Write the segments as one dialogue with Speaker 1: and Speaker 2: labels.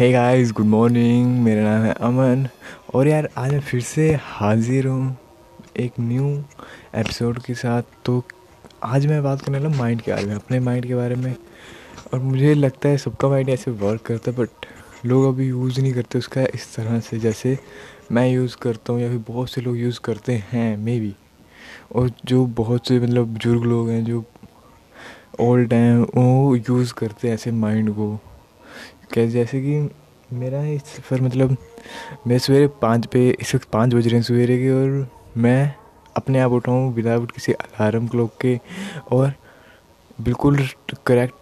Speaker 1: Hey guys good morning मेरा नाम है अमन। और यार, आज मैं फिर से हाजिर हूँ एक न्यू एपिसोड के साथ। तो आज मैं बात करने वाला माइंड के बारे में, अपने माइंड के बारे में। और मुझे लगता है सबका माइंड ऐसे वर्क करता है बट लोग अभी यूज़ नहीं करते उसका इस तरह से। जैसे मैं यूज़ करता हूँ या फिर बहुत से लोग यूज़ करते हैं मे बी और जो बहुत से मतलब बुज़ुर्ग लोग हैं, जो ओल्ड हैं, वो यूज़ करते हैं ऐसे माइंड को। कैसे जैसे कि मेरा इस सफ़र मतलब मैं सवेरे पाँच पे, इस वक्त पाँच बज रहे हैं सवेरे के और मैं अपने आप उठाऊँ विदाउट किसी अलार्म क्लॉक के और बिल्कुल करेक्ट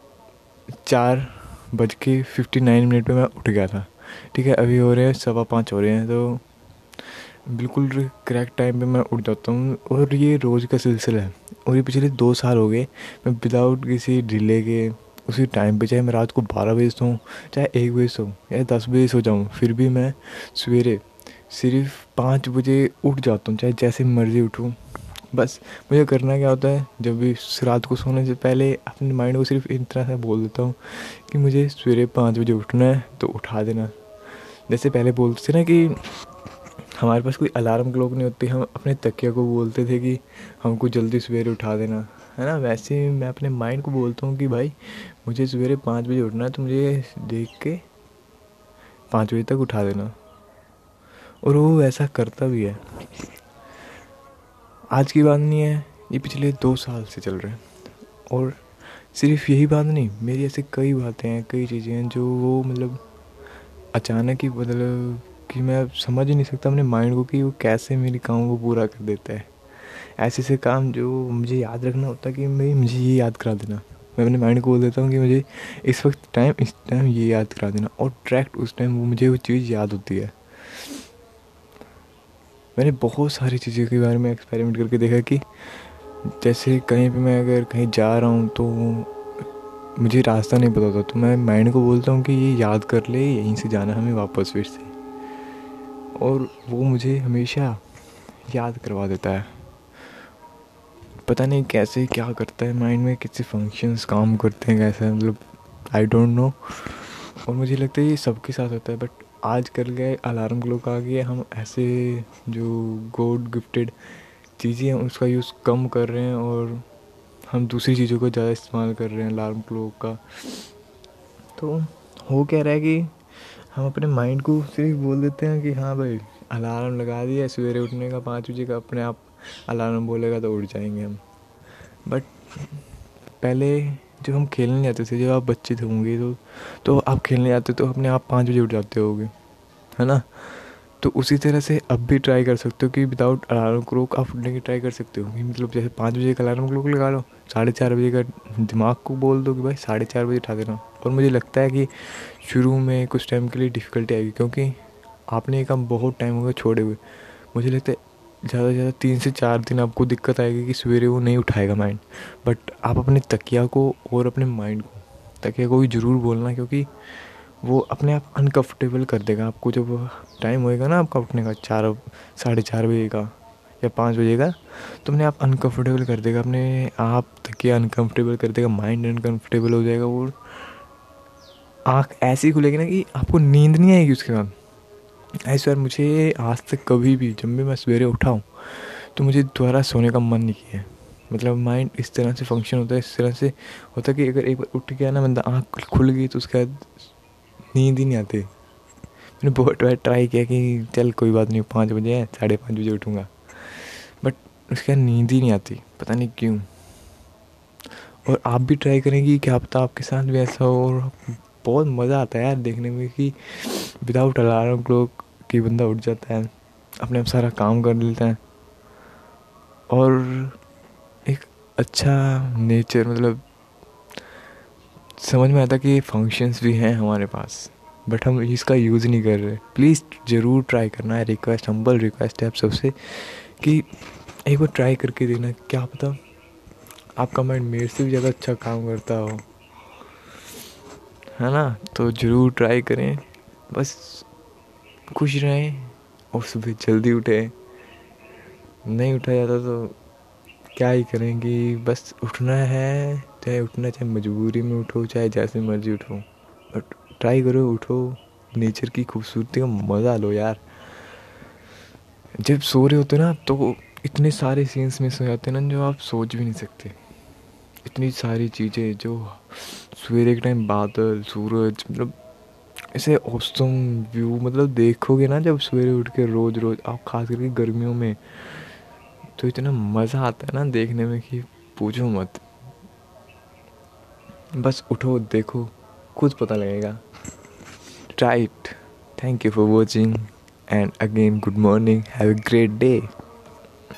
Speaker 1: चार बज के फिफ्टी नाइन मिनट पर मैं उठ गया था। ठीक है, अभी हो रहे हैं सवा पाँच हो रहे हैं तो बिल्कुल करेक्ट टाइम पे मैं उठ जाता हूँ और ये रोज़ का सिलसिला है। और ये पिछले दो साल हो गए मैं विदाउट किसी डिले के उसी टाइम पे चाहे मैं रात को बारह बजे सोऊँ, चाहे एक बजे सोऊँ, या दस बजे सो जाऊँ, फिर भी मैं सवेरे सिर्फ़ पाँच बजे उठ जाता हूँ, चाहे जैसे मर्ज़ी उठूँ। बस मुझे करना क्या होता है, जब भी रात को सोने से पहले अपने माइंड को सिर्फ़ इन तरह से बोल देता हूँ कि मुझे सवेरे पाँच बजे उठना है तो उठा देना। जैसे पहले बोलते थे ना कि हमारे पास कोई अलार्म क्लॉक नहीं होती, हम अपने तकिया को बोलते थे कि हमको जल्दी सवेरे उठा देना। है ना? वैसे मैं अपने माइंड को बोलता हूँ कि भाई, मुझे सवेरे पाँच बजे उठना है तो मुझे देख के पाँच बजे तक उठा देना। और वो ऐसा करता भी है। आज की बात नहीं है, ये पिछले दो साल से चल रहे हैं। और सिर्फ़ यही बात नहीं, मेरी ऐसे कई बातें हैं, कई चीज़ें हैं जो वो मतलब अचानक ही बदल कि मैं समझ ही नहीं सकता अपने माइंड को कि वो कैसे मेरी काम को पूरा कर देता है। ऐसे ऐसे काम जो मुझे याद रखना होता है कि मैं, मुझे ये याद करा देना। मैं अपने माइंड को बोल देता हूँ कि मुझे इस वक्त टाइम इस टाइम ये याद करा देना और ट्रैक्ट उस टाइम वो मुझे वो चीज़ याद होती है। मैंने बहुत सारी चीज़ों के बारे में एक्सपेरिमेंट करके देखा कि जैसे कहीं पे मैं अगर कहीं जा रहा हूँ तो मुझे रास्ता नहीं पता था तो मैं माइंड को बोलता हूँ कि ये याद कर ले, यहीं से जाना हमें वापस फिर से। और वो मुझे हमेशा याद करवा देता है। पता नहीं कैसे क्या करता है माइंड में किसी फ़ंक्शंस काम करते हैं कैसे मतलब आई डोंट नो और मुझे लगता है ये सबके साथ होता है बट आज कल गए अलार्म क्लॉक आ गए, हम ऐसे जो गॉड गिफ्टेड चीज़ें हैं, उसका यूज़ कम कर रहे हैं और हम दूसरी चीज़ों को ज़्यादा इस्तेमाल कर रहे हैं अलार्म क्लॉक का। तो हो क्या रहा है कि हम अपने माइंड को सिर्फ़ बोल देते हैं कि हाँ भाई अलार्म लगा दिया, सवेरे उठने का, पाँच बजे का अपने आप अलार्म बोलेगा तो उठ जाएँगे हम। बट पहले जब हम खेलने जाते थे, जब आप बच्चे थे होंगे तो तो आप खेलने जाते तो अपने आप पाँच बजे उठ जाते होगे, है ना? तो उसी तरह से अब भी ट्राई कर सकते हो कि विदाउट अलार्म क्लॉक आप उठने की ट्राई कर सकते हो मतलब जैसे पाँच बजे का अलार्म क्लॉक लगा लो, साढ़े चार बजे का दिमाग को बोल दो कि भाई साढ़े चार बजे उठा देना। और मुझे लगता है कि शुरू में कुछ टाइम के लिए डिफ़िकल्टी आएगी, क्योंकि आपने ये काम बहुत टाइम होगा छोड़े हुए। मुझे लगता है ज़्यादा से ज़्यादा तीन से चार दिन आपको दिक्कत आएगी कि सवेरे वो नहीं उठाएगा माइंड बट आप अपने तकिया को और अपने माइंड को, तकिया को भी ज़रूर बोलना क्योंकि वो अपने आप अनकम्फर्टेबल कर देगा। आपको जब टाइम होएगा ना आपका उठने का, चार, साढ़े चार बजे का या पाँच बजे का तो अपने आप अनकम्फर्टेबल कर देगा। अपने आप तकिया अनकम्फर्टेबल कर देगा माइंड अनकम्फर्टेबल हो जाएगा और आँख ऐसी खुलेगी ना कि आपको नींद नहीं आएगी उसके बाद। ऐसे यार मुझे आज तक कभी भी, जब भी मैं सवेरे उठा हूँ तो मुझे दोबारा सोने का मन नहीं किया। मतलब माइंड इस तरह से फ़ंक्शन होता है, इस तरह से होता है कि अगर एक बार उठ गया ना, बंदा आँख खुल गई तो उसके बाद नींद ही नहीं आती। मैंने बहुत बार ट्राई किया कि चल कोई बात नहीं, पाँच बजे है, साढ़े पाँच बजे उठूँगा। बट उसके बाद नींद ही नहीं आती, पता नहीं क्यों। और आप भी ट्राई करेंगी क्या पता आपके साथ भी ऐसा हो और बहुत मज़ा आता है यार देखने में कि विदाउट अलार्म क्लॉक कि बंदा उठ जाता है, अपने आप सारा काम कर लेता है। और एक अच्छा नेचर मतलब समझ में आता कि फ़ंक्शंस भी हैं हमारे पास बट हम इसका यूज़ नहीं कर रहे। प्लीज़ ज़रूर ट्राई करना है रिक्वेस्ट हम्बल रिक्वेस्ट है आप सबसे कि एक बार ट्राई करके देना क्या पता आपका माइंड मेरे से भी ज़्यादा अच्छा काम करता हो। है ना? तो ज़रूर ट्राई करें। बस खुश रहें और सुबह जल्दी उठे। नहीं उठा जाता तो क्या ही करेंगे? बस उठना है, चाहे उठना, चाहे मजबूरी में उठो, चाहे जैसे मर्ज़ी उठो। बट ट्राई करो, उठो। नेचर की खूबसूरती का मज़ा लो यार। जब सो रहे होते ना तो इतने सारे सीन्स मिस हो जाते ना, जो आप सोच भी नहीं सकते। इतनी सारी चीज़ें जो सवेरे के टाइम बादल, सूरज मतलब ऐसे औसम व्यू मतलब देखोगे ना जब सवेरे उठ के रोज़ रोज़ आप खास करके गर्मियों में तो इतना मज़ा आता है ना देखने में कि पूछो मत। बस उठो, देखो, खुद पता लगेगा। Right thank you for watching and again good morning have a great day